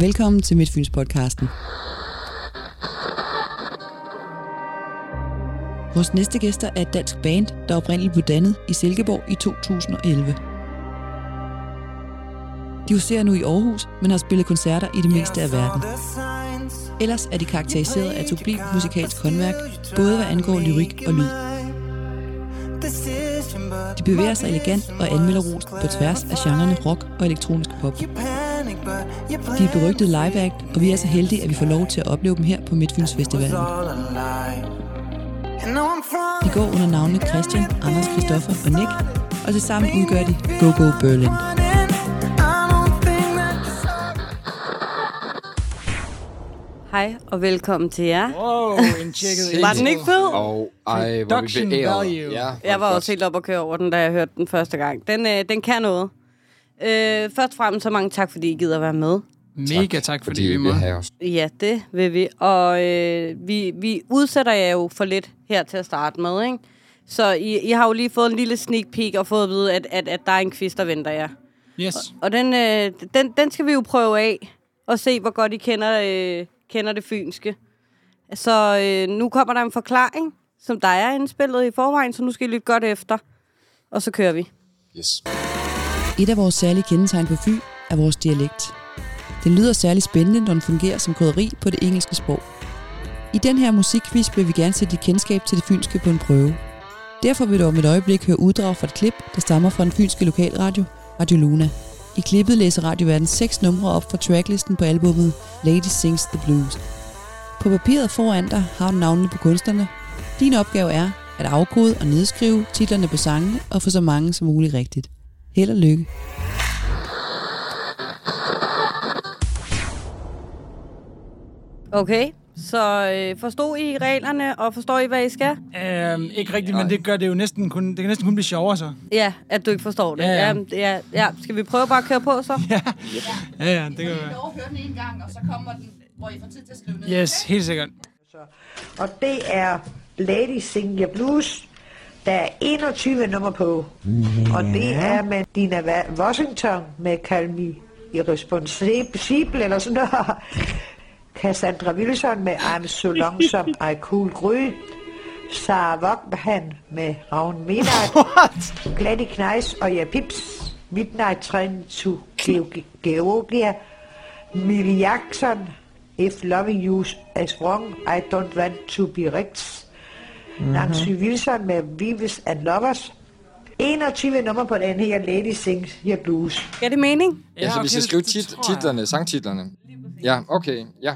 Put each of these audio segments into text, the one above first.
Velkommen til Midtfyns podcasten. Vores næste gæster er et dansk band, der oprindeligt blev dannet i Silkeborg i 2011. De huserer nu i Aarhus, men har spillet koncerter i det meste af verden. Ellers er de karakteriseret af sublim musikalsk håndværk, både hvad angår lyrik og lyd. De bevæger sig elegant og anmelder rost på tværs af genrerne rock og elektronisk pop. De er berygtet live act, og vi er så heldige, at vi får lov til at opleve dem her på Midtfyns Festivalen. De går under navnene Christian, Anders, Christoffer og Nick, og til sammen udgør de Go Go Berlin. Hej og velkommen til jer. Wow, en tjekket Var den ikke fed? Og ej, hvor vi value. Ja, Jeg var også helt op og køre over den, da jeg hørte den første gang. Den, øh, den kan noget. Øh, først og fremmest så mange tak, fordi I gider være med. Mega tak, fordi, Fordi vi må. vil have os. Ja, det vil vi. Og øh, vi, vi udsætter jer jo for lidt her til at starte med, ikke? Så I, I har jo lige fået en lille sneak peek og fået at vide, at, at, at der er en quiz, der venter jer. Yes. Og den, øh, den, den skal vi jo prøve af og se, hvor godt I kender, øh, kender det fynske. Så øh, nu kommer der en forklaring, som der er indspillet i forvejen, så nu skal I lytte godt efter. Og så kører vi. Yes. Et af vores særlige kendetegn på Fyn er vores dialekt. Den lyder særlig spændende, når den fungerer som krydderi på det engelske sprog. I den her musikquiz vil vi gerne sætte dit kendskab til det fynske på en prøve. Derfor vil du om et øjeblik høre uddrag fra et klip, der stammer fra den fynske lokalradio, Radio Luna. I klippet læser radioverden seks numre op fra tracklisten på albummet Lady Sings the Blues. På papiret foran dig har du navnene på kunstnerne. Din opgave er at afkode og nedskrive titlerne på sangene og få så mange som muligt rigtigt. Held og lykke. Okay, så øh, forstod I reglerne, og forstår I, hvad I skal? Øhm, ikke rigtigt, men det gør det jo næsten kun, det kan næsten kun blive sjovere så. Ja, at du ikke forstår det. Ja, ja. Jamen, ja, ja. Skal vi prøve bare at køre på så? Ja, ja, det kan I være. lov høre den en gang, og så kommer den, hvor I får tid til at skrive ned. Yes, helt sikkert. Og det er Lady Sing Your Blues. Der er 21 nummer på. Og det er med Dina Wa- Washington med Call Me Irresponsible eller sådan noget. Cassandra Wilson med I'm So Lonesome I Cool Gry. Sarah Vaughan med Ravn Midnight. What? Gladdy Kneis og Ja Pips. Midnight Train to Geo- Georgia. Millie Jackson. If loving you is wrong, I don't want to be rich. Mm-hmm. Nancy Wilson med Vives and Lovers. 21 nummer på den her Lady Sings Your Blues. Giver det mening? Ja, så vi skal skrive tit, titlerne, sangtitlerne. Ja, okay, ja.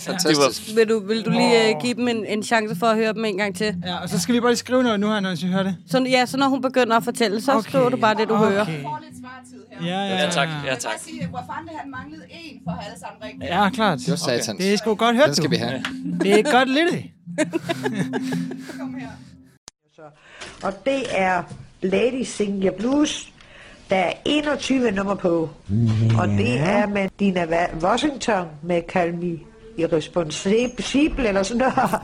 Fantastisk. Vil du, vil du lige uh, give dem en, en chance for at høre dem en gang til? Ja, og så skal vi bare lige skrive noget nu her, når vi hører det. Så, ja, så når hun begynder at fortælle, så okay. skriver du bare det, du okay. hører. Okay. får lidt svartid her. Ja, ja, Ja, tak. Ja, Jeg vil tak. bare sige, at Wafande han manglede en for at have alle sammen rigtigt. Ja, klart. Det var satans. Det er sgu godt hørt, Den skal du. vi have. Det er godt lidt. Kom her. Og det er Lady Sing Your Blues. Der er 21 nummer på. Og det er med Dina Wa- Washington med Call Me Irresponsible eller sådan noget.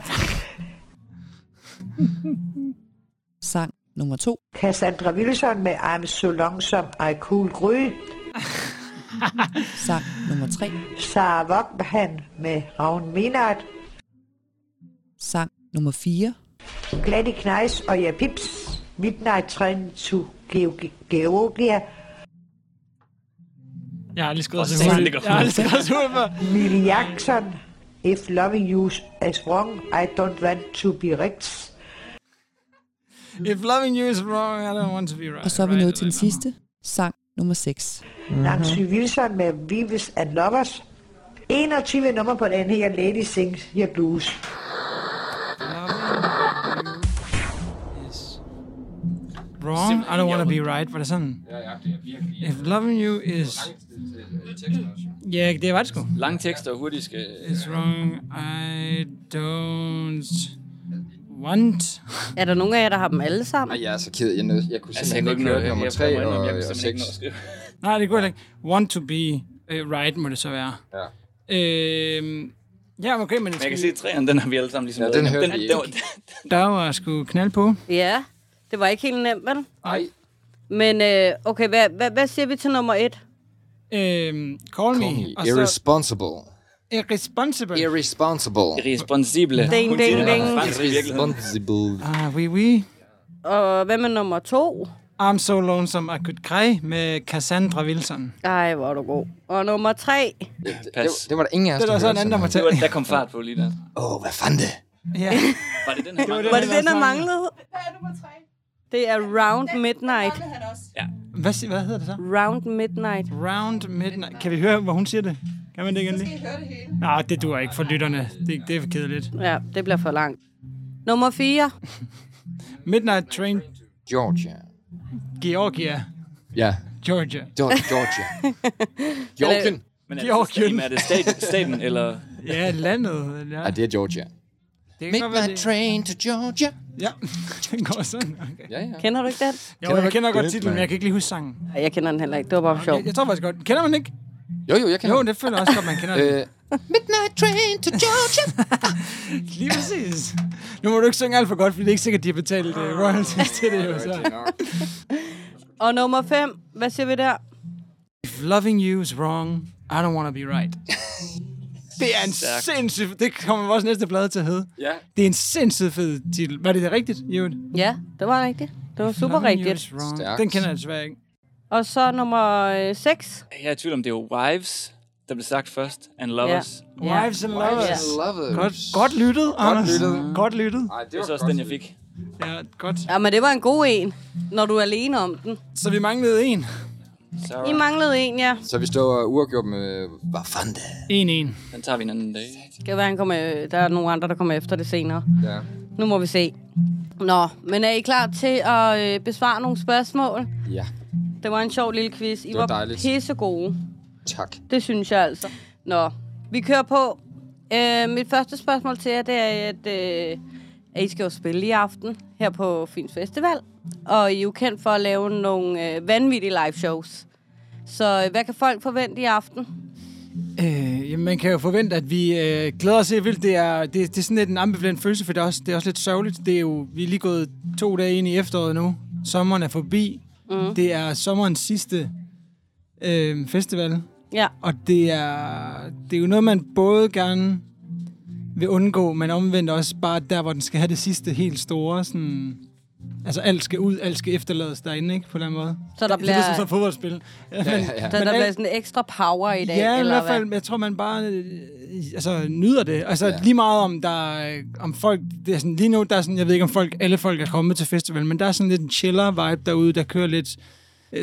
Sang nummer 2. Cassandra Wilson med I'm So Lonesome I Cool Gry. Sang nummer 3. Sarah Vaughan med Ravn Midnight. Sang nummer 4. Gladdy Kneis og Ja Pips. Midnight Train to Geo- Georgia. Jeg har aldrig Og så går Jeg har aldrig skrevet så hurtigt før. Millie Jackson. If loving you is wrong, I don't want to be rich. If loving you is wrong, I don't want to be right. Og så er vi right, nået til den sidste. Sang nummer 6. Nancy Wilson med Vives and Lovers. 21 nummer på den her Lady Sings Your Blues. Wrong, I don't want to be right. Var det sådan? Ja, ja, det er virkelig... If loving you is... Ja, det var det sgu. Lange tekster og hurtigt skal... It's wrong, I don't want... Er der nogen af jer, der har dem alle sammen? Ej, jeg er så ked. Jeg, nød, jeg kunne Altså, jeg simpelthen kunne ikke høre nummer jeg, 3 jeg, jeg, og, jeg, jeg, og jeg, jeg, 6. Nej, det går heller ikke. Want to be uh, right, må det så være. Ja. Øhm, ja, okay, men, Men jeg kan se, at træerne, den har vi alle sammen ligesom Ja, den hørte vi den, ikke. var- der var sgu knald på. Ja, det var ikke helt nemt, vel? Ej, Men øh, okay, hvad, hvad, hvad siger vi til nummer et? Øhm, call, me. Call me. Og så Irresponsible. irresponsible. Irresponsible. Irresponsible. Ding, ding, det ding. Irresponsible. ah, oui, oui. Og hvad med nummer to? I'm so lonesome I could cry med Cassandra Wilson. Ej, hvor er du god. Og nummer tre. Det, det, det var der ingen af os, Det er der så en anden, der tage. var, der kom fart på lige der. Åh, oh, hvad fanden det? Ja. Var det den her? Det var Var det der den, der manglede? Hvad er nummer tre? Det er Round Midnight. også. Hvad, hvad hedder det så? Round Midnight. Round Midnight. Kan vi høre, hvor hun siger det? Kan man det igen Skal lige? I høre det hele? Nej, det duer ikke for lytterne. Det, det er for kedeligt. Ja, det bliver for langt. Nummer 4. Midnight Train, Georgia. Georgia. Ja, Georgia. Georgia. Georgia. Georgien. Men er det, Georgien. staten, er det staten, staten eller... Ja, landet. Ja. Ja, det er Georgia. det Midnight det. train to Georgia. Ja, den går sådan. Okay. Ja, ja. Kender du ikke den? Jo, jeg kender godt titlen, men jeg kan ikke lige huske sangen. Nej, jeg kender den heller ikke. Det var bare for sjov. Jeg, jeg tror faktisk godt. Kender man ikke? Jo, jo, jeg kender Jo, det føler jeg også godt, man kender den. Øh, Midnight train to Georgia. Lige præcis. Nu må du ikke synge alt for godt, fordi det er ikke sikkert, de har betalt uh, royalties til det. Jo, så. Og nummer 5. Hvad siger vi der? If loving you is wrong, I don't want to be right. Det er en Stærkt. sindssyg... Det kommer vores næste blad til at hedde. ja. Det er en sindssygt fed titel. Var det det rigtigt, Jørgen? Ja, det var rigtigt. Det var super rigtigt. Den kender jeg desværre ikke. Og så nummer 6. Jeg er i tvivl om, det var Wives, der blev sagt først, and Lovers. Ja. Wives and Lovers. Ja. Lovers. Godt, godt lyttet, Anders. lyttet. Godt lyttet. Ej, Det var så også den, jeg fik. Ja, godt. Ja, men det var en god en, når du er alene om den. Så vi manglede en. Sarah, I manglede en, ja. Så vi står uafgjort med... Hvad fanden det? En, en. den tager vi en anden dag. Det kan være, han kommer, der er nogle andre, der kommer efter det senere. Ja. Nu må vi se. Nå, men er I klar til at øh, besvare nogle spørgsmål? Ja, Det var en sjov lille quiz. I var var, dejligt. pissegode. tak. Det synes jeg altså. Nå, vi kører på. Øh, mit første spørgsmål til jer, det er, at, øh, at I skal jo spille i aften her på Fyns Festival. Og I er jo kendt for at lave nogle øh, vanvittige live shows. Så øh, hvad kan folk forvente i aften? Øh, jamen, man kan jo forvente, at vi øh, glæder helt vildt. Det er, det, det er sådan lidt en ambivalent følelse, for det er, også, det er også lidt sørgeligt. Det er jo, vi er lige gået to dage ind i efteråret nu. Sommeren er forbi. Mm. Det er sommerens sidste øh, festival. Ja, Og det er, det er jo noget, man både gerne vil undgå, men omvendt også bare der, hvor den skal have det sidste helt store. Sådan, altså alt skal ud, alt skal efterlades derinde, ikke? På den måde. så der Det er ligesom sådan bliver, et fodboldspil. Ja, men, Ja, ja. så der alt- bliver sådan ekstra power i dag, Ja, i eller hvert fald, hvad? jeg tror, man bare øh, altså, nyder det. Altså, Ja. lige meget om der er- om folk, det er sådan, lige nu, der er sådan, jeg ved ikke, om folk, alle folk er kommet til festivalen, men der er sådan lidt en chiller vibe derude, der kører lidt øh,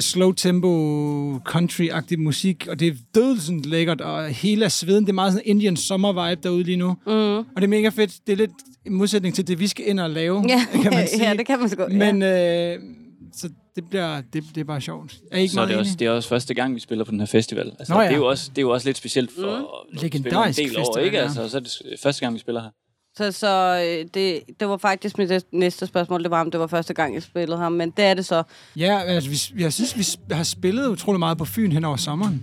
slow tempo, country-agtig musik, og det er dødelsen lækkert, og hele er sveden, det er meget sådan Indian summer vibe derude lige nu. Mm. Og det er mega fedt. Det er lidt i modsætning til det, vi skal ind og lave, Ja, kan man sige. ja, det kan man sgu. Men ja. øh, så det bliver, det, det er bare sjovt. Er I ikke Så er det, også, enige? det er også første gang, vi spiller på den her festival. Altså, Nå ja. det, er jo også, det er jo også lidt specielt for at spille Legendarisk en del år, festival, ikke? ja. Altså, så er det første gang, vi spiller her. Så, så øh, det, det var faktisk mit næste spørgsmål, det var, om det var første gang, jeg spillede ham. Men det er det så. Ja, altså, vi, jeg synes, vi har spillet utrolig meget på Fyn hen over sommeren.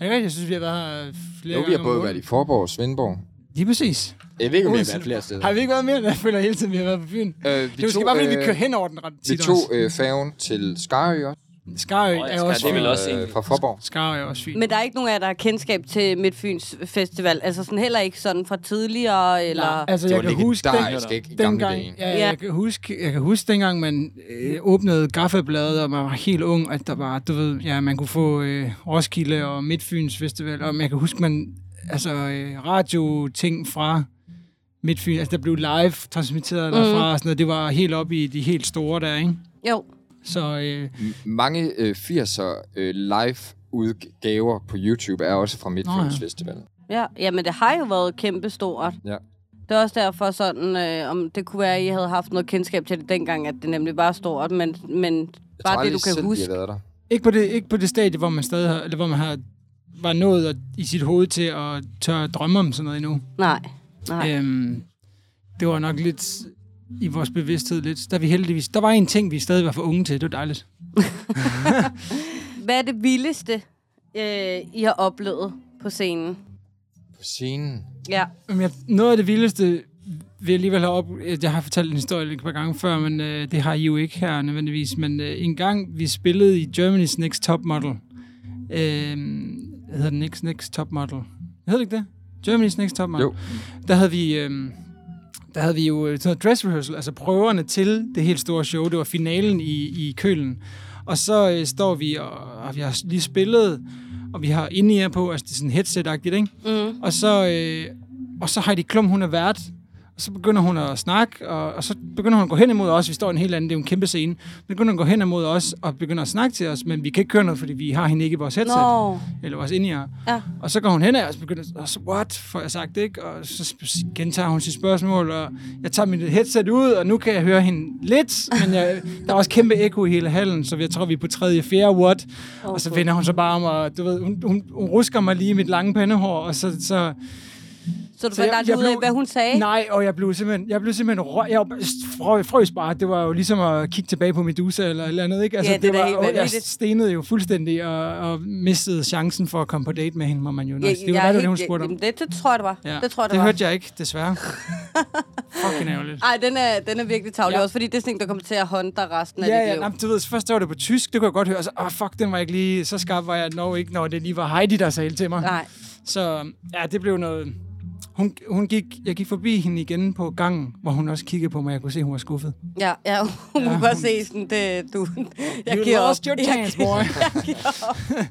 Er rigtigt? Jeg synes, vi har været her flere Jo, vi har både været i Forborg og Svendborg. Lige præcis. Jeg ved ikke, om vi har været flere steder. Har vi ikke været mere? Jeg føler hele tiden, vi har været på Fyn. Øh, Det er måske bare, fordi vi kører hen over den ret Vi tit tog også. øh, færgen til Skarø også. Skarø er Skarø, også det er vel også en- øh, fra Forborg. Skarø er også Fyn. Men der er ikke nogen af jer, der har kendskab til Midtfyns Festival. Altså sådan heller ikke sådan fra tidligere, eller... Altså, Det jeg kan huske, den, legendarisk, ikke? I gamle dengang, ja, Ja. jeg, kan huske, jeg kan huske dengang, man øh, åbnede gaffebladet, og man var helt ung, at der var, du ved, ja, man kunne få øh, Roskilde og Midtfyns Festival, og jeg kan huske, man, altså øh, radio-ting fra Midtfyn, altså der blev live transmitteret mm. derfra, og sådan noget, det var helt op i de helt store der, ikke? Jo, Så øh, Mange øh, 80'er øh, live udgaver på YouTube er også fra Midtfyns ja. Festival. ja. Jamen, det har jo været kæmpestort. Ja. Det er også derfor sådan, øh, om det kunne være, at I havde haft noget kendskab til det dengang, at det nemlig var stort, men, men Jeg bare tror det, du kan selv, huske. Været der. ikke, på det, ikke på det stadie, hvor man stadig har, eller hvor man har var nået at, i sit hoved til at tør drømme om sådan noget endnu. Nej, nej. Øhm, det var nok lidt i vores bevidsthed lidt. Der, er vi heldigvis, der var en ting, vi stadig var for unge til. Det var dejligt. Hvad er det vildeste, øh, I har oplevet på scenen? På scenen. Ja. Men jeg, noget af det vildeste vil jeg alligevel have op... Jeg har fortalt en historie et par gange før, men øh, det har I jo ikke her nødvendigvis. Men øh, en gang vi spillede i Germany's Next Top Model, øh, hedder den Next, Next Top Model. Hedder det ikke det? Germany's Next Top Model. Jo. Der havde vi... Øh, der havde vi jo øh, sådan noget dress rehearsal, altså prøverne til det helt store show. Det var finalen i, i Kølen. Og så øh, står vi, og, og vi har lige spillet, og vi har inde på, altså det er sådan headset-agtigt, ikke? Mm. Og så, øh, og så Heidi Klum, hun er vært, og så begynder hun at snakke, og, og så begynder hun at gå hen imod os. Vi står i en helt anden, det er jo en kæmpe scene. Så begynder hun at gå hen imod os og begynder at snakke til os, men vi kan ikke køre noget, fordi vi har hende ikke i vores headset. Nå. Eller vores ind Ja. Og så går hun hen ad os og begynder, og så, what, får jeg sagt, ikke? Og så gentager hun sit spørgsmål, og jeg tager mit headset ud, og nu kan jeg høre hende lidt, men jeg, der er også kæmpe ekko i hele hallen, så jeg tror, vi er på tredje, fjerde what. Og så vender hun så bare om, og du ved, hun, hun, hun rusker mig lige i mit lange pandehår, og så, så Så du fandt jeg- aldrig ud af, hvad hun sagde? Nej, og jeg blev simpelthen, jeg blev simpelthen røg, jeg frø, frøs bare. Det var jo ligesom at kigge tilbage på Medusa eller et eller andet, ikke? Altså, Ja, det da var, helt og jeg stenede jo fuldstændig og, og mistede chancen for at komme på date med hende, må man jo nok Ja. Det var det, hun helt- spurgte om. jamen, Det, det tror jeg, det var. Ja. Det tror jeg, det, det var. hørte jeg ikke, desværre. Fucking ærgerligt. Ej, den er, den er virkelig tavlig Ja. ja. også, fordi det er sådan der kommer til at håndte dig resten af Ja, dit ja, liv. nej, du ved, først var det på tysk, det kunne jeg godt høre, og så, oh, fuck, den var ikke lige, så skarp var jeg nok ikke, når det lige var Heidi, der sagde det til mig. Nej. Så ja, det blev noget... Hun, hun gik, jeg gik forbi hende igen på gangen, hvor hun også kiggede på mig, og jeg kunne se, hun var skuffet. Ja, ja, hun Ja, kunne godt hun- se sådan, det, du... Jeg You giver op. lost your chance, boy. jeg giver op.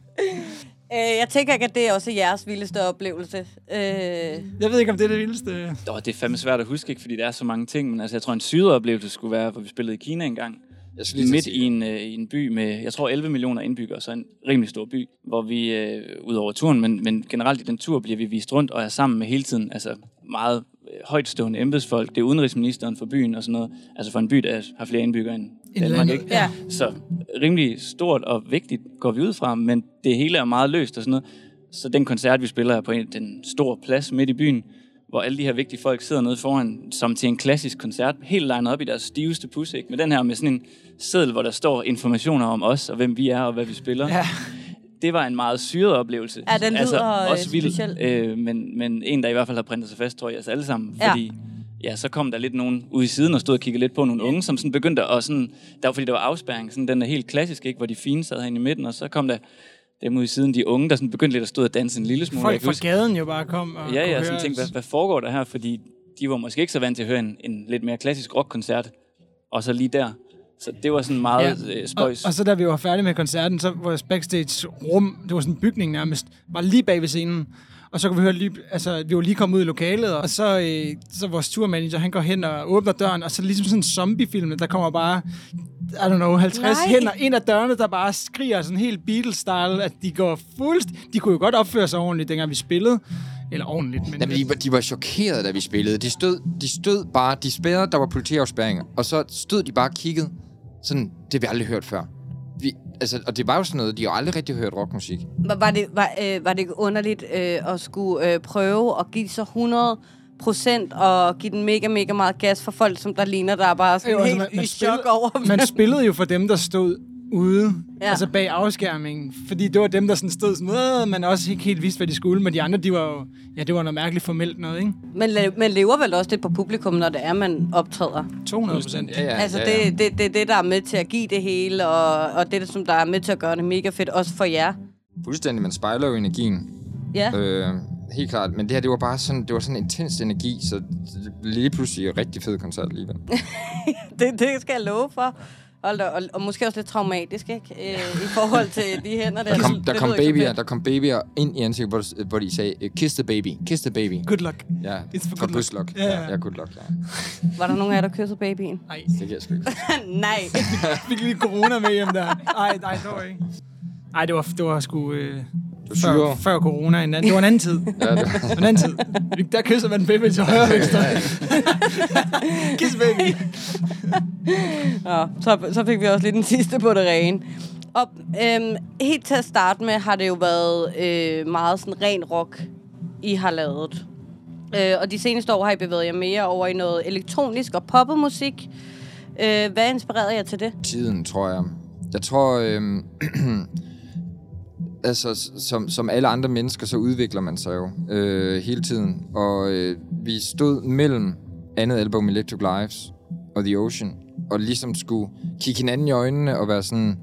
Øh, jeg tænker ikke, at det er også jeres vildeste oplevelse. Øh, Jeg ved ikke, om det er det vildeste. Åh, det er fandme svært at huske, ikke, fordi der er så mange ting. Men altså, jeg tror, en sydeoplevelse skulle være, hvor vi spillede i Kina engang. Jeg skulle lige Midt i en, øh, en by med, jeg tror, 11 millioner indbyggere, så en rimelig stor by, hvor vi, øh, ud over turen, men, men generelt i den tur bliver vi vist rundt og er sammen med hele tiden, altså meget øh, højtstående embedsfolk. Det er udenrigsministeren for byen og sådan noget. Altså for en by, der har flere indbyggere end Danmark, ikke? ja. Så rimelig stort og vigtigt går vi ud fra, men det hele er meget løst og sådan noget. Så den koncert, vi spiller, er på en, den store plads midt i byen, hvor alle de her vigtige folk sidder nede foran, som til en klassisk koncert, helt legnet op i deres stiveste pus, ikke? Med den her med sådan en seddel, hvor der står informationer om os, og hvem vi er, og hvad vi spiller. Ja. Det var en meget syret oplevelse. Ja, den lyder, øh, også vild, speciel. øh, men, men en, der i hvert fald har printet sig fast, tror jeg, os alle sammen. Ja. Fordi ja, så kom der lidt nogen ude i siden og stod og kiggede lidt på nogle unge, som sådan begyndte at sådan, der var fordi der var afspærring, sådan den er helt klassisk, ikke, hvor de fine sad herinde i midten, og så kom der dem ude i siden, de unge, der sådan begyndte lidt at stå og danse en lille smule. Folk fra huske- gaden jo bare kom og Ja, ja, sådan tænkte, hvad, hvad foregår der her? Fordi de var måske ikke så vant til at høre en, en lidt mere klassisk rockkoncert, og så lige der. Så det var sådan meget ja. øh, og, spøjs. og så da vi var færdige med koncerten, så var vores backstage rum, det var sådan en bygning nærmest, var lige bag ved scenen. Og så kunne vi høre lige, altså vi var lige kommet ud i lokalet, og så, øh, så vores turmanager, han går hen og åbner døren, og så ligesom sådan en zombiefilm, der kommer bare, I don't know, 50 Nej. hænder ind ad dørene, der bare skriger sådan helt Beatles-style, at de går fuldst... De kunne jo godt opføre sig ordentligt, dengang vi spillede. Eller ordentligt, men... Jamen, de, var- de var chokerede, da vi spillede. De stod, de stod bare, de spærrede, der var politiafspærringer, og så stod de bare og kiggede. Sådan, det har vi aldrig hørt før. Vi, altså, og det var jo sådan noget, de har jo aldrig rigtig hørt rockmusik. var, var, det, var, øh, var det underligt øh, at skulle øh, prøve at give så 100 procent og give den mega, mega meget gas for folk, som der ligner, der er bare sådan Jo, altså, helt man- man i chok spiller- over. man spillede jo for dem, der stod ude, ja. Altså bag afskærmingen. Fordi det var dem, der sådan stod sådan, "Åh," men også ikke helt vidste, hvad de skulle. Men de andre, de var jo, ja, det var noget mærkeligt formelt noget, ikke? Man, la- man lever vel også lidt på publikum, når det er, man optræder. 200 procent. Ja, ja, altså, ja, ja. det, det, det er det, der er med til at give det hele, og, og det, som der er med til at gøre det mega fedt, også for jer. Fuldstændig, man spejler jo energien. Ja. Øh, helt klart. Men det her, det var bare sådan, det var sådan en intens energi, så lige pludselig en rigtig fed koncert alligevel. det, det skal jeg love for. Hold da, og, og måske også lidt traumatisk, ikke? Øh, I forhold til de hænder der. Der kom, der kom babyer, der kom babyer ind i ansigtet, hvor, hvor de sagde, kiss the baby, kiss the baby. Good luck. Ja, It's for for good good luck. luck. Ja, ja. Good luck, ja. Var der nogen af jer, der kyssede babyen? Nej, Det kan jeg sgu ikke. Nej. fik lige corona med hjem der. Nej, nej, det var ikke. Nej, det var, det var sgu øh, før, før corona. En anden, det var en anden tid. Ja, det var en anden tid. Der kysser man baby til højre venstre. Kiss baby. Nå, så, så fik vi også lige den sidste på det rene. Og øhm, helt til at starte med har det jo været øh, meget sådan ren rock, I har lavet. Øh, og de seneste år har I bevæget jer mere over i noget elektronisk og poppet musik. Øh, hvad inspirerede jer til det? tiden, tror jeg. Jeg tror, øhm, altså, som, som alle andre mennesker, så udvikler man sig jo øh, hele tiden. Og øh, vi stod mellem andet album, Electric Lives, og The Ocean, og ligesom skulle kigge hinanden i øjnene og være sådan,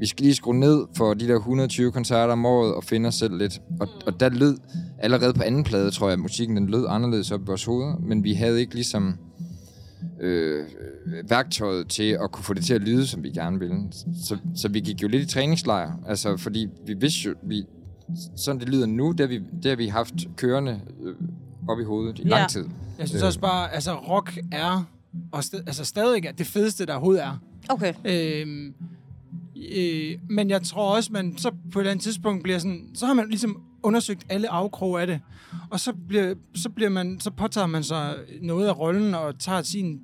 vi skal lige skrue ned for de der 120 koncerter om året og finde os selv lidt. Og, og der lød allerede på anden plade, tror jeg, at musikken den lød anderledes op i vores hoveder, men vi havde ikke ligesom øh, værktøjet til at kunne få det til at lyde, som vi gerne ville. Så, så vi gik jo lidt i træningslejr, altså fordi vi vidste jo, vi, sådan det lyder nu, det har vi, det har vi haft kørende øh, op i hovedet i Ja. lang tid. Jeg synes også bare, altså rock er, og st- altså stadig er det fedeste, der overhovedet er. Okay. Øhm, øh, men jeg tror også, man så på et eller andet tidspunkt bliver sådan, så har man ligesom undersøgt alle afkroge af det, og så bliver, så bliver man, så påtager man sig noget af rollen og tager sin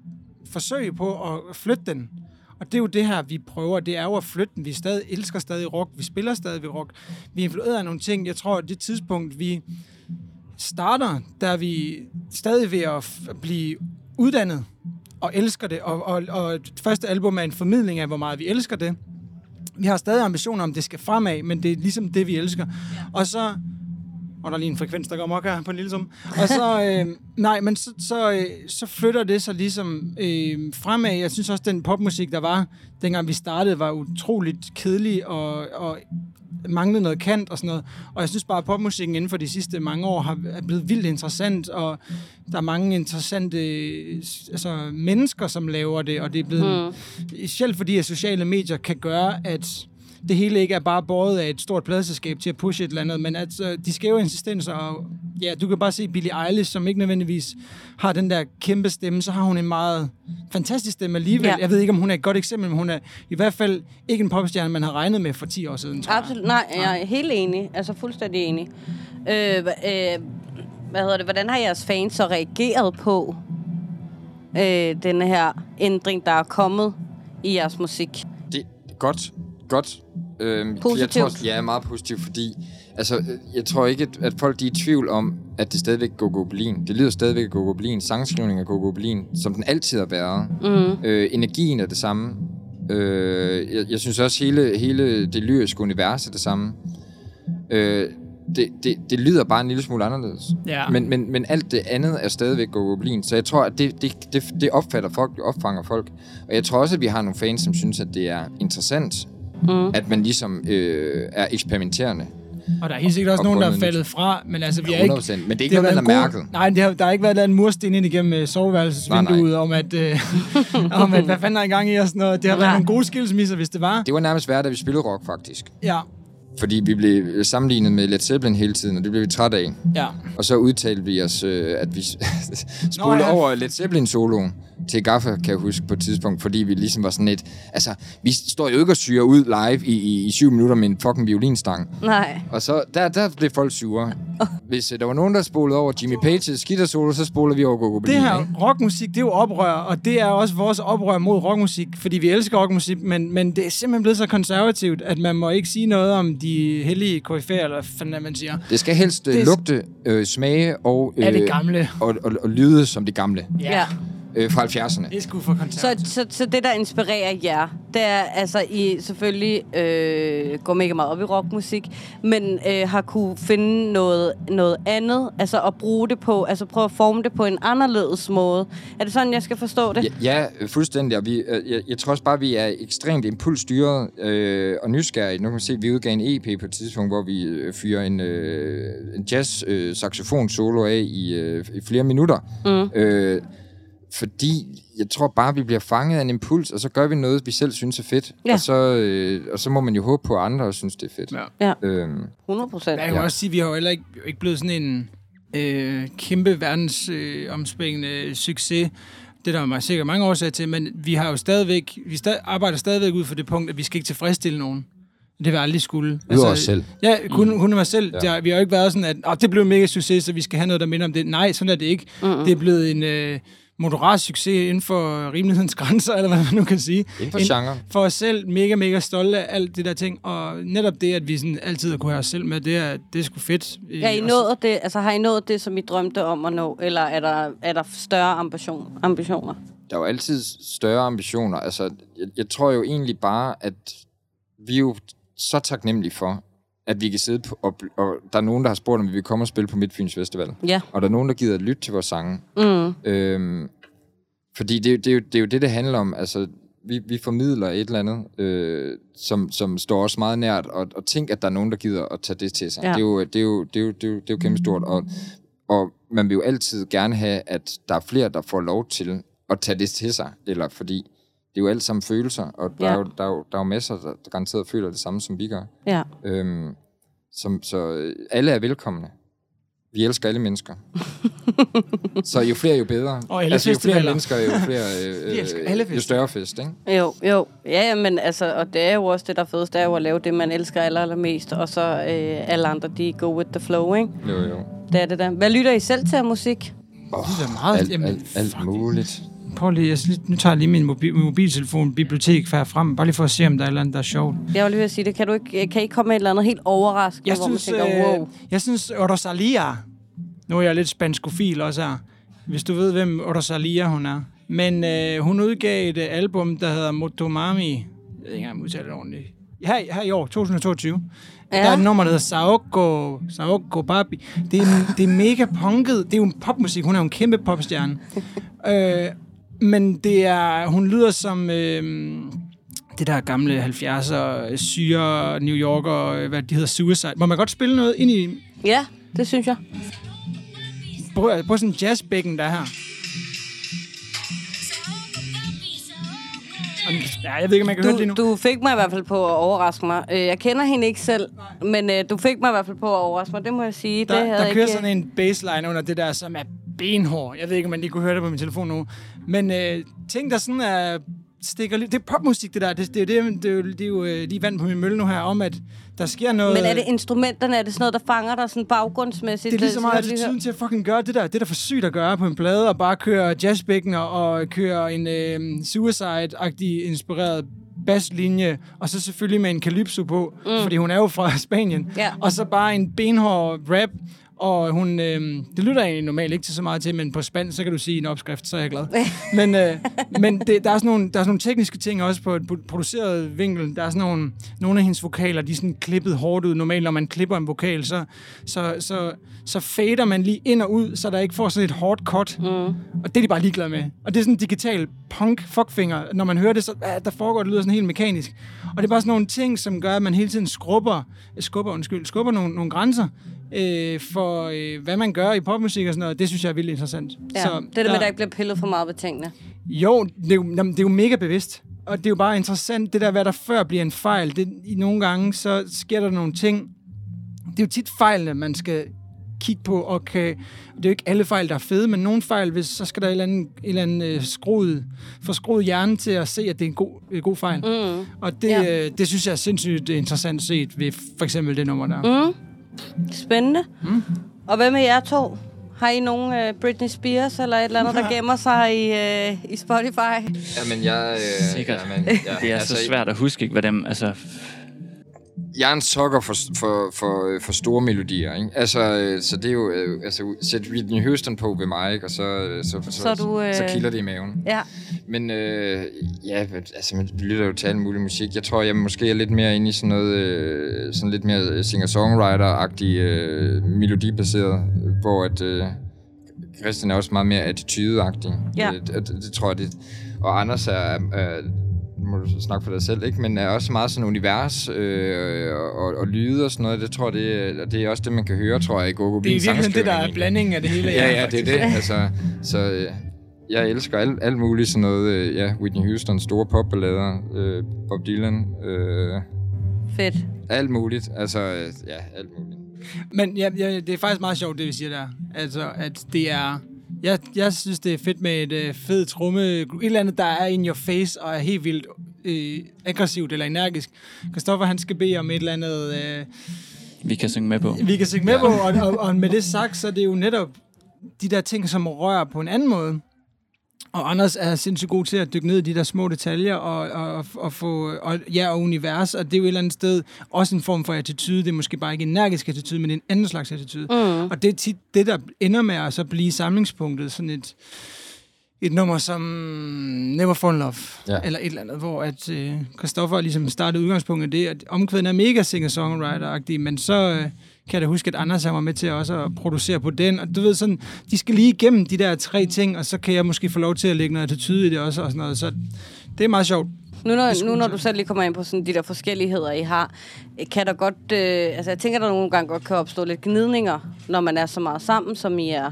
forsøg på at flytte den. Og det er jo det her, vi prøver. Det er jo at flytte den. Vi stadig elsker stadig rock. Vi spiller stadig rock. Vi er influeret af nogle ting. Jeg tror, at det tidspunkt, vi starter, der er vi stadig ved at blive uddannet og elsker det. Og, og, og det første album er en formidling af, hvor meget vi elsker det. Vi har stadig ambitioner om, det skal fremad, men det er ligesom det, vi elsker. Ja. Og så... Og der er lige en frekvens, der går mok her på en lille sum. Og så, øh, nej, men så, så, øh, så flytter det sig ligesom øh, fremad. Jeg synes også, den popmusik, der var, dengang vi startede, var utroligt kedelig og, og manglede noget kant og sådan noget. Og jeg synes bare, at popmusikken inden for de sidste mange år har, er blevet vildt interessant, og der er mange interessante altså, mennesker, som laver det, og det er blevet... Mm. Selv fordi, at sociale medier kan gøre, at det hele ikke er bare båret af et stort pladeselskab til at pushe et eller andet, men at øh, de skæve insistenser, og ja, du kan bare se Billie Eilish, som ikke nødvendigvis har den der kæmpe stemme, så har hun en meget fantastisk stemme alligevel. Ja. Jeg ved ikke, om hun er et godt eksempel, men hun er i hvert fald ikke en popstjerne, man har regnet med for 10 år siden, tror jeg. Absolut. Nej, jeg er helt enig. Altså fuldstændig enig. Øh, øh, hvad hedder det? Hvordan har jeres fans så reageret på øh, denne her ændring, der er kommet i jeres musik? Det er godt. Godt. Øhm, Jeg Positivt. tror, også- ja, meget positivt, fordi altså, øh, jeg tror ikke, at, at folk de er i tvivl om, at det stadigvæk går Gobelin. Det lyder stadigvæk af Gobelin. Sangskrivning af Gobelin, som den altid har været. Mm. Øh, energien er det samme. Øh, jeg, jeg synes også, hele, hele det lyriske univers er det samme. Øh, det, det, det lyder bare en lille smule anderledes. Ja. Men, men, men alt det andet er stadigvæk Goblin. Så jeg tror, at det, det, det, det opfatter folk, det opfanger folk. Og jeg tror også, at vi har nogle fans, som synes, at det er interessant, mm. at man ligesom øh, er eksperimenterende. Og der er helt sikkert også Og nogen, der er faldet fra, men altså, vi er ikke... 100%. Men det er ikke har noget, man været har god- mærket. Nej, det har, der har ikke været lavet en mursten ind igennem øh, soveværelsesvinduet om, at, øh, om at, hvad fanden er i gang i og sådan noget. Det har været Nej. nogle gode skilsmisser, hvis det var. Det var nærmest værd, da vi spillede rock, faktisk. Ja, Fordi vi blev sammenlignet med Led Zeppelin hele tiden, og det blev vi træt af. ja. Og så udtalte vi os, øh, at vi spolede Nå, ja. over Led Zeppelin-soloen til Gaffa, kan jeg huske på et tidspunkt, fordi vi ligesom var sådan lidt... Altså, vi står jo ikke og syrer ud live i, i, i syv minutter med en fucking violinstang. Nej. Og så, der, der blev folk sure. Hvis øh, der var nogen, der spolede over Jimmy Page's guitar-solo, så spoler vi over Gogo Det her rockmusik, det er jo oprør, og det er også vores oprør mod rockmusik, fordi vi elsker rockmusik, men, men det er simpelthen blevet så konservativt, at man må ikke sige noget om de hellige koryfæer, eller hvad fanden man siger. Det skal helst øh, Det lugte, øh, smage og, øh, Er det gamle? og, og, og lyde som det gamle Ja. Øh, fra 70'erne. Det er sgu for Så, konservativt. så, så det, der inspirerer jer, det er altså, I selvfølgelig øh, går mega meget op i rockmusik, men øh, har kunne finde noget, noget andet, altså at bruge det på, altså prøve at forme det på en anderledes måde. Er det sådan, jeg skal forstå det? Ja, ja øh, fuldstændig. Og vi, øh, jeg, jeg tror også bare, at vi er ekstremt impulsstyret øh, og nysgerrige. Nu kan man se, at vi udgav en EP på et tidspunkt, hvor vi øh, fyrer en, øh, en jazz-saxofon-solo af i, øh, i flere minutter. Mm. Øh, fordi jeg tror bare, vi bliver fanget af en impuls, og så gør vi noget, vi selv synes er fedt. Ja. Og, så, øh, og så må man jo håbe på, at andre også synes, det er fedt. Ja. Ja. Øhm, 100 procent. Jeg kan Ja. også sige, at vi har jo heller ikke, ikke blevet sådan en øh, kæmpe verdensomspændende øh, omspændende succes. Det er der sikkert mange årsager til, men vi har jo stadigvæk, vi stad, arbejder stadigvæk ud for det punkt, at vi skal ikke tilfredsstille nogen. Det vil vi aldrig skulle. Udover os selv. Ja, kun, kun mig selv. Ja. Ja. vi har jo ikke været sådan, at oh, det blev en mega succes, så vi skal have noget, der minder om det. Nej, sådan er det ikke. Mm-hmm. Det er blevet en øh, moderat succes inden for rimelighedens grænser, eller hvad man nu kan sige. Inden for En- genre. For os selv mega, mega stolte af alt det der ting, og netop det, at vi sådan altid har kunne have os selv med, det er, det er sgu fedt. Er I nået det, altså har I nået det, som I drømte om at nå, eller er der, er der større ambition, ambitioner? der er jo altid større ambitioner. Altså, jeg, jeg tror jo egentlig bare, at vi er jo så taknemmelige for, at vi kan sidde på, og, og der er nogen, der har spurgt, om vi vil komme og spille på Midtfyns Festival. Ja. Og der er nogen, der gider at lytte til vores sange. Mm. Øhm, fordi det, det, er jo, det er jo det, det handler om. Altså, vi, vi formidler et eller andet, øh, som, som står os meget nært, og, og tænk, at der er nogen, der gider at tage det til sig. Ja. Det, er jo, det, er jo, det, er jo, det, er jo, det er jo kæmpe stort, og, og man vil jo altid gerne have, at der er flere, der får lov til at tage det til sig, eller fordi det er jo alt sammen følelser, og der, Ja. er, jo, der, er, jo, der er jo masser, der, der garanteret føler det samme, som vi gør. Ja. Øhm, som, så øh, alle er velkomne. Vi elsker alle mennesker. så jo flere, jo bedre. Og alle altså, jo flere mennesker, jo flere, øh, alle øh, jo større fest, ikke? Jo, jo. Ja, ja, men altså, og det er jo også det, der er fedest, det er jo at lave det, man elsker aller, allermest, og så øh, alle andre, de go with the flow, ikke? Jo, jo. Det er det der. Hvad lytter I selv til af musik? Oh, Det er meget... alt, jamen, alt, alt muligt. Prøv lige, jeg, nu tager jeg lige min mobil, mobiltelefon, bibliotek her frem, bare lige for at se, om der er et eller andet, der er sjovt. Jeg var lige sige det. Kan, du ikke, kan I ikke komme med et eller andet helt overraskende, Jeg hvor synes, man tænker, wow. øh, jeg synes, Rosalia, nu er jeg lidt spanskofil også her, hvis du ved, hvem Rosalia hun er. Men øh, hun udgav et øh, album, der hedder Motomami. Jeg ved ikke engang, om jeg udtaler det ordentligt. Her, her i år, 2022. Ja. Der er et nummer, der hedder Saoko, Saoko Papi. Det er, det er mega punket. Det er jo en popmusik. Hun er jo en kæmpe popstjerne. øh, men det er, hun lyder som øh, det der gamle 70'er syre New Yorker, øh, hvad de hedder, Suicide. Må man godt spille noget ind i... Ja, det synes jeg. Prøv, prøv sådan en jazzbækken, der er her. Ja, jeg ved ikke, om man kan høre det Du, nu. du fik mig i hvert fald på at overraske mig. Øh, Jeg kender hende ikke selv, men øh, du fik mig i hvert fald på at overraske mig. Det må jeg sige. Der, det havde der jeg kører ikke... sådan en baseline under det der, som er benhård. Jeg ved ikke, om man lige kunne høre det på min telefon nu. Men øh, ting, der sådan er stikker lidt... Det er popmusik, det der. Det, det, er det, det, jo, det er jo øh, lige vand på min mølle nu her, om at der sker noget... Men er det instrumenterne? Er det sådan noget, der fanger dig sådan baggrundsmæssigt? Det er lige så skal meget attituden til at fucking gøre det der. Det er da for sygt at gøre på en plade, og bare køre jazzbækken og, og køre en øh, suicide-agtig inspireret basslinje, og så selvfølgelig med en calypso på, mm. fordi hun er jo fra Spanien. Ja. Og så bare en benhård rap, og hun, øh, det lytter jeg egentlig normalt ikke til så meget til, men på spansk, så kan du sige en opskrift, så er jeg glad. men øh, men det, der, er sådan nogle, der er sådan nogle tekniske ting også på et pro- produceret vinkel. Der er sådan nogle, nogle af hendes vokaler, de er sådan klippet hårdt ud. Normalt, når man klipper en vokal, så, så, så, så fader man lige ind og ud, så der ikke får sådan et hårdt cut. Mm. Og det er de bare ligeglade med. Og det er sådan en digital punk fuckfinger. Når man hører det, så ah, der foregår, det lyder sådan helt mekanisk. Og det er bare sådan nogle ting, som gør, at man hele tiden skrubber, skubber, undskyld, skubber nogle, nogle grænser øh, for, øh, hvad man gør i popmusik og sådan noget. Det synes jeg er vildt interessant. Ja, så, det er det med, at der ikke bliver pillet for meget ved tingene. Jo, det er jo, jamen, det er jo mega bevidst. Og det er jo bare interessant, det der, hvad der før bliver en fejl. Det, i nogle gange, så sker der nogle ting. Det er jo tit fejlene, man skal kigge på, og kan, det er jo ikke alle fejl, der er fede, men nogle fejl, hvis, så skal der et eller andet, et eller andet øh, skruet, få skruet hjernen til at se, at det er en god, en god fejl. Mm. Og det, ja. øh, det synes jeg er sindssygt interessant set ved for eksempel det nummer der. Mm. Spændende. Mm. Og hvad med jer to? Har I nogen uh, Britney Spears eller et eller andet, der gemmer sig i, uh, i Spotify? Jamen, jeg... Øh, Sikkert. Jamen, jeg, Det er så altså, svært at huske, ikke, hvad dem... Altså, Jeg er en sokker for, for, for, for store melodier, ikke? Altså, øh, så det er jo... Øh, altså, sæt Whitney Houston på ved mig, ikke? Og så, øh, så, så, Så du, øh, så kilder det i maven. Ja. Men øh, ja, altså, man lytter jo til al mulig musik. Jeg tror, jeg måske er lidt mere inde i sådan noget, øh, sådan lidt mere singer-songwriter-agtig øh, melodibaseret, hvor at øh, Christian er også meget mere attitude-agtig. Ja. Øh, det, det, tror jeg, det. Og Anders er, er må du snakke for dig selv, ikke? Men er også meget sådan univers øh, og, og lyde og sådan noget. Det tror jeg, det, er- det er også det, man kan høre, tror jeg, i Gogo Det er i virkeligheden det, der er blandingen af det hele. Ja, ja, det er det. Altså, så øh, jeg elsker alt, alt muligt sådan noget. Øh, ja, Whitney Houston, store popballader, øh, Bob Dylan, øh, Fedt. alt muligt. Altså, øh, ja, alt muligt. Men ja, ja, det er faktisk meget sjovt, det vi siger der. Altså, at det er... Jeg, jeg synes, det er fedt med et øh, fedt tromme. Et eller andet, der er in your face og er helt vildt øh, aggressivt eller energisk. Christoffer, han skal bede om et eller andet... Øh, vi kan synge med på. vi kan synge med på, og, og, og med det sagt, så er det jo netop de der ting, som rører på en anden måde. Og Anders er sindssygt god til at dykke ned i de der små detaljer og, og, og, få og, ja, og univers, og det er jo et eller andet sted også en form for attitude. Det er måske bare ikke en energisk attitude, men en anden slags attitude. Mm. Og det er tit det, der ender med at så blive samlingspunktet, sådan et, et nummer som Never Fall Love, Ja. eller et eller andet, hvor at øh, Christoffer ligesom startede udgangspunktet det, at omkvæden er mega singer-songwriter-agtig, men så øh, kan jeg da huske, at Anders var med til også at producere på den, og du ved sådan, de skal lige igennem de der tre ting, og så kan jeg måske få lov til at lægge noget attitude i det også, og sådan noget, så det er meget sjovt. Nu når, nu når du selv lige kommer ind på sådan de der forskelligheder, I har, kan der godt... Øh, altså, jeg tænker, der nogle gange godt kan opstå lidt gnidninger, når man er så meget sammen, som I er.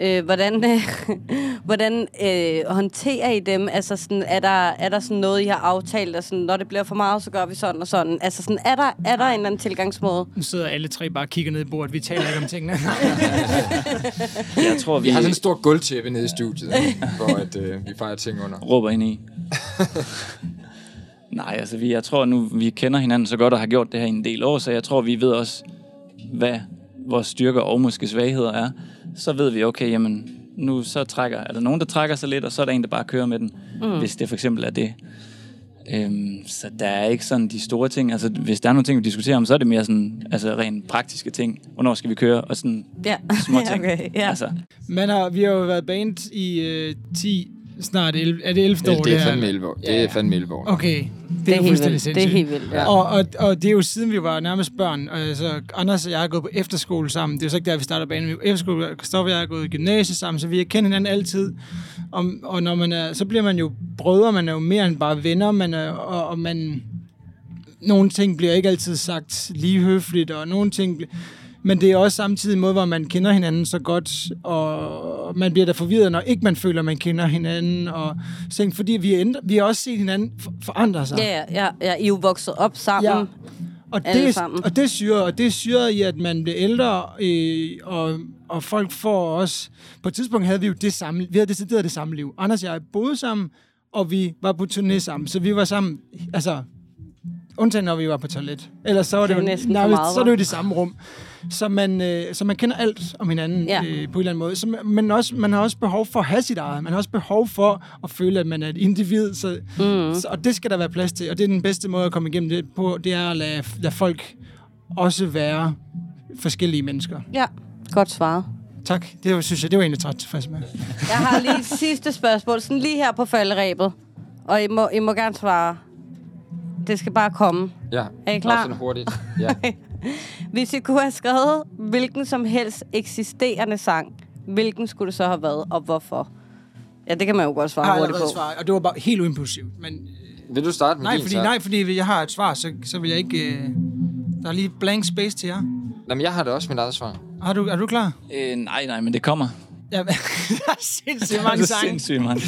Øh, hvordan øh, hvordan øh, håndterer I dem? Altså, sådan, er, der, er der sådan noget, I har aftalt, at sådan, når det bliver for meget, så gør vi sådan og sådan? Altså, sådan, er, der, er der en eller anden tilgangsmåde? Nu sidder alle tre bare og kigger ned i bordet. Vi taler ikke om tingene. Jeg tror, vi, Vi har sådan en stor gulvtæppe nede i studiet, hvor at, øh, vi fejrer ting under. råber ind i. Nej, altså vi, jeg tror nu, vi kender hinanden så godt og har gjort det her i en del år, så jeg tror, vi ved også, hvad vores styrker og måske svagheder er. Så ved vi, okay, jamen, nu så trækker, er der nogen, der trækker sig lidt, og så er der en, der bare kører med den, mm. hvis det for eksempel er det. Øhm, så der er ikke sådan de store ting. Altså, hvis der er nogle ting, vi diskuterer om, så er det mere sådan, altså rent praktiske ting. Hvornår skal vi køre? Og sådan Ja, små ting. okay, ja. Altså, Man har, vi har jo været band i øh, 10, snart 11, er det 11 år? Det er fandme 11 år. Det er fandme 11 år. Okay, det, Det er helt fuldstændig vildt. Det er sindssygt. helt vildt, ja. Og, og, og det er jo siden vi var nærmest børn. Altså, Anders og jeg er gået på efterskole sammen. Det er jo så ikke der, vi starter banen. Vi er på efterskole. Christoffer og jeg er gået i gymnasiet sammen, så vi har kendt hinanden altid. Og, og når man er, så bliver man jo brødre. Man er jo mere end bare venner. Man er, og, og man... Nogle ting bliver ikke altid sagt lige høfligt, og nogle ting... bl- Men det er også samtidig en måde, hvor man kender hinanden så godt, og man bliver da forvirret, når ikke man føler, man kender hinanden. Og ting, fordi vi, er ændre, vi har også set hinanden for, forandre sig. Ja, ja, ja. I er jo vokset op sammen. Ja. Og det, sammen. og det syrer, og det syrer i, at man bliver ældre, øh, og, og folk får også... På et tidspunkt havde vi jo det samme, vi havde decideret det samme liv. Anders og jeg boede sammen, og vi var på turné sammen, så vi var sammen, altså, undtagen når vi var på toilet. Ellers så var det, Det er jo, næsten nærmest, meget, så er det jo det samme rum. Så man, øh, så man kender alt om hinanden Ja. øh, på en eller anden måde. Så man, men også, man har også behov for at have sit eget. Man har også behov for at føle, at man er et individ. Så, mm. så, og det skal der være plads til. Og det er den bedste måde at komme igennem det på, det er at lade, lade folk også være forskellige mennesker. ja. Godt svaret. Tak. Det var, synes jeg, det var egentlig ret tilfreds med. Jeg har lige sidste spørgsmål, sådan lige her på falderæbet. Og I må, I må gerne svare. Det skal bare komme. Ja. Er I klar? Sådan hurtigt. Ja. Hvis I kunne have skrevet hvilken som helst eksisterende sang, hvilken skulle det så have været, og hvorfor? Ja, det kan man jo godt svare hurtigt på. svaret, og det var bare helt uimpulsivt. Men Vil du starte med nej, din fordi, så? nej, fordi jeg har et svar, så, så vil jeg ikke... Øh, der er lige blank space til jer. Jamen, jeg har da også mit eget svar. Har du, er du klar? øh, nej, nej, men det kommer. Ja, der er sindssygt mange Det er sange. sindssygt mange.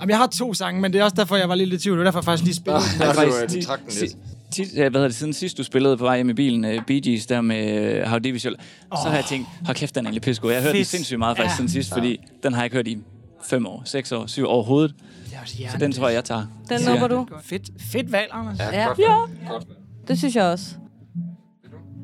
Jamen, jeg har to sange, men det er også derfor, jeg var lidt i tvivl. Det var derfor, jeg faktisk lige spillede. Nå, Ja, du, trak den lidt. Tit, ja, hvad hedder det, siden sidst du spillede på vej hjem i bilen, uh, Bee Gees der med uh, How Deep Is Your oh. så har jeg tænkt, hold kæft, den er egentlig pissegod. Jeg har hørt den sindssygt meget faktisk Ja. siden sidst, fordi den har jeg ikke hørt i fem år, seks år, syv år overhovedet. Så den tror jeg, jeg tager. Den jeg. du? Fedt, fedt valg, Anders. Ja. Ja. Godt, Ja. Godt. Det synes jeg også.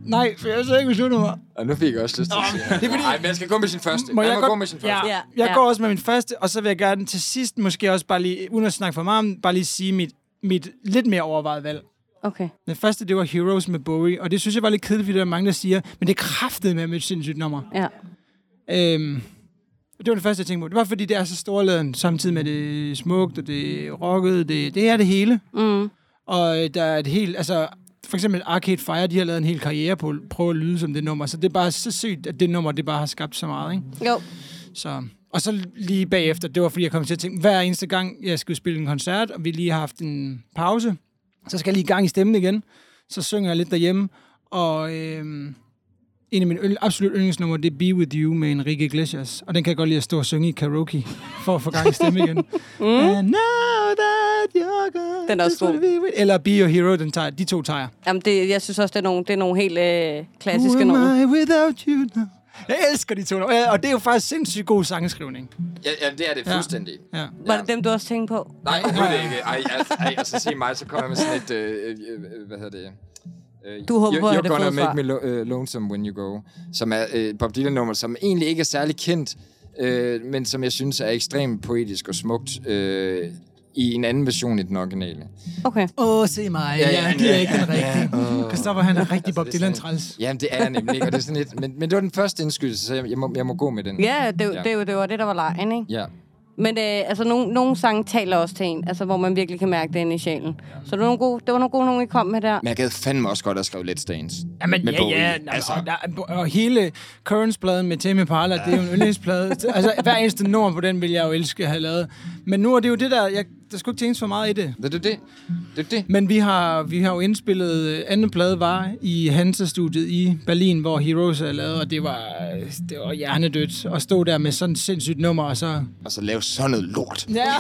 Nej, for jeg har så ikke besluttet mig. Og nu fik jeg også lyst til at sige. det er fordi- Nej, men jeg skal gå med sin første. Må jeg jeg må godt- gå med sin første. Ja, jeg ja. går også med min første, og så vil jeg gerne til sidst måske også bare lige, uden at snakke for meget om, bare lige sige mit, mit lidt mere overvejet valg. Okay. Den første, det var Heroes med Bowie, og det synes jeg var lidt kedeligt, fordi der er mange, der siger, men det er kraftet med, et sindssygt nummer. Ja. Øhm, det var det første, jeg tænkte på. Det var, fordi det er så storladen, samtidig med det smukt, og det rocket, det, det er det hele. Mm. Og øh, der er et helt, altså, for eksempel Arcade Fire, de har lavet en hel karriere på at prøve at lyde som det nummer, så det er bare så sygt, at det nummer, det bare har skabt så meget, ikke? Jo. Så, og så lige bagefter, det var fordi, jeg kom til at tænke, hver eneste gang, jeg skulle spille en koncert, og vi lige har haft en pause, så skal jeg lige i gang i stemmen igen. Så synger jeg lidt derhjemme, og øhm, en af mine øl, absolut yndlingsnumre, det er Be With You med Enrique Iglesias. Og den kan jeg godt lide at stå og synge i karaoke, for at få gang i stemme igen. mm. And now that Den er også god. Eller Be Your Hero, den tager, de to tager. Jamen, det, jeg synes også, det er nogle, det er nogle helt øh, klassiske without you now? Jeg elsker de to numre. Ja, Og det er jo faktisk sindssygt god sangskrivning. Ja, ja, det er det Ja. fuldstændig. Ja. Var det dem, du også tænkte på? Nej, det er det ikke. Ej, altså, ej, altså se mig, så kommer jeg med sådan et, øh, øh, øh, hvad hedder det? Øh, Du håber på, You're, at you're det gonna make me lo- uh, lonesome when you go, som er øh, Bob Dylan-nummer, som egentlig ikke er særlig kendt, øh, men som jeg synes er ekstremt poetisk og smukt øh, i en anden version i den originale. Okay. Åh, oh, se mig. Ja, ja, det er ikke den rigtige. Christoffer, han er rigtig Bob Altså, det er Dylan træls. Jamen, det er nemlig ikke, og det er sådan lidt, men, men det var den første indskydelse, så jeg, jeg, må, jeg må gå med den. Ja, det, Ja. det, det, det var det, der var lejen, ikke? Ja. Men øh, altså, nogle, nogle sange taler også til en, altså, hvor man virkelig kan mærke det inde i sjælen. Så det var nogle gode, det var nogle gode nogle, I kom med der. Men jeg gad fandme også godt at skrive Let's Dance. Jamen, med ja, Bowie. ja. Altså, og, der, og hele Currents-pladen med Tame Impala, det er jo en yndlingsplade. altså, hver eneste nummer på den vil jeg jo elske at have lavet. Men nu er det jo det der, jeg der skulle ikke tænkes for meget i det. Det er det. Det er det. Men vi har, vi har jo indspillet, anden plade var i Hansa-studiet i Berlin, hvor Heroes er lavet, og det var, det var hjernedødt at stå der med sådan et sindssygt nummer, og så... Og så lave sådan noget lort. Ja.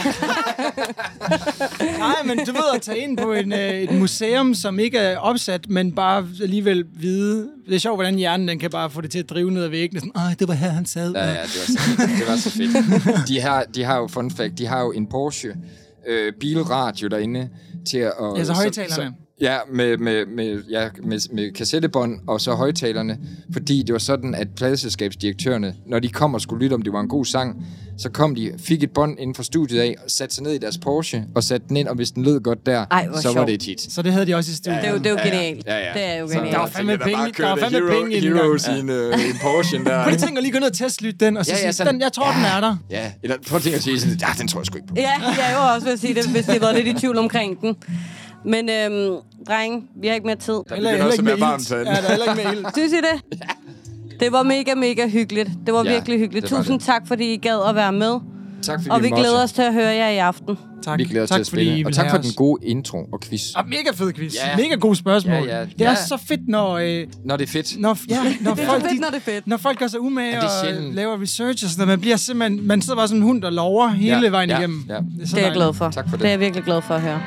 Nej, men du ved at tage ind på en, øh, et museum, som ikke er opsat, men bare alligevel vide... Det er sjovt, hvordan hjernen den kan bare få det til at drive ned ad væggene. Sådan, Ej, det var her, han sad. Ja, ja, det var så. Det var så fedt. De har, de har jo, fun fact, de har jo en Porsche øh, bilradio derinde til at... Ja, så højtalerne. Ja, med, med, med, ja, med, med kassettebånd og så højtalerne, fordi det var sådan, at pladeselskabsdirektørerne, når de kom og skulle lytte, om det var en god sang, så kom de, fik et bånd inden for studiet af, og satte sig ned i deres Porsche, og satte den ind, og hvis den lød godt der, Ej, så var sjovt. det et hit. Så det havde de også i studiet. Det er jo, det er jo genialt. Ja, ja. Det er jo Så- genialt. Der var fandme penge, der var fandme Hero- penge i den Heroes i en, øh, en Porsche der. Prøv lige tænke at lige gå ned og testlytte den, og så Ja, ja, ja, ja, sådan- den, jeg tror, den er der. Ja, eller prøv at tænke at sige sådan, ja, den tror jeg sgu ikke på. Ja, jeg er jo også ved at sige det, hvis de har været lidt i tvivl omkring den. Men øhm, drenge, vi har ikke mere tid. Der begynder også at være varmt Ja, der er heller ikke mere ild. Synes I det? Det var mega, mega hyggeligt. Det var Ja, virkelig hyggeligt. det var Tusind det. tak, fordi I gad at være med. Tak fordi Og vi glæder os til at høre jer i aften. Tak. Vi glæder os tak, til at spille. Og tak for os. den gode intro og quiz. Ah, mega fed quiz. Ja. Mega gode spørgsmål. Ja, ja. Det er Ja. så fedt, når, øh, Når det er fedt. når, ja, når, Det er folk, så fedt, de, når det er fedt. når folk gør sig umage det er og sjældent. laver research og sådan noget. Man bliver simpelthen, man sidder bare som en hund, der lover hele Ja, vejen ja, igennem. ja. så Det er jeg glad for. Tak for det. Det er jeg virkelig glad for at høre.